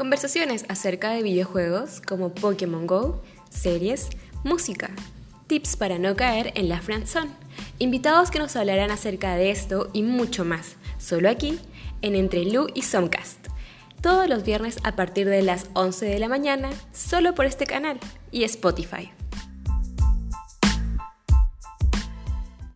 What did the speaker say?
Conversaciones acerca de videojuegos como Pokémon Go, series, música, tips para no caer en la friendzone, invitados que nos hablarán acerca de esto y mucho más, solo aquí, en Entre Lu y Somcast. Todos los viernes a partir de las 11 de la mañana, solo por este canal y Spotify.